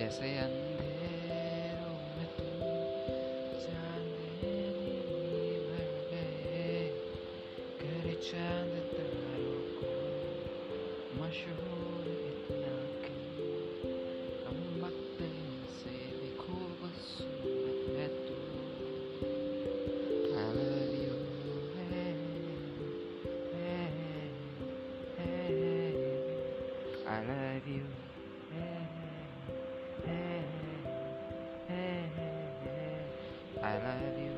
ऐसे अंधेरों में तुम चांदनी भर गए। कर चाँद तारों को मशहूर इतना क्यों? हम वक्त से भी खूबसूरत है तू। I love you I love you.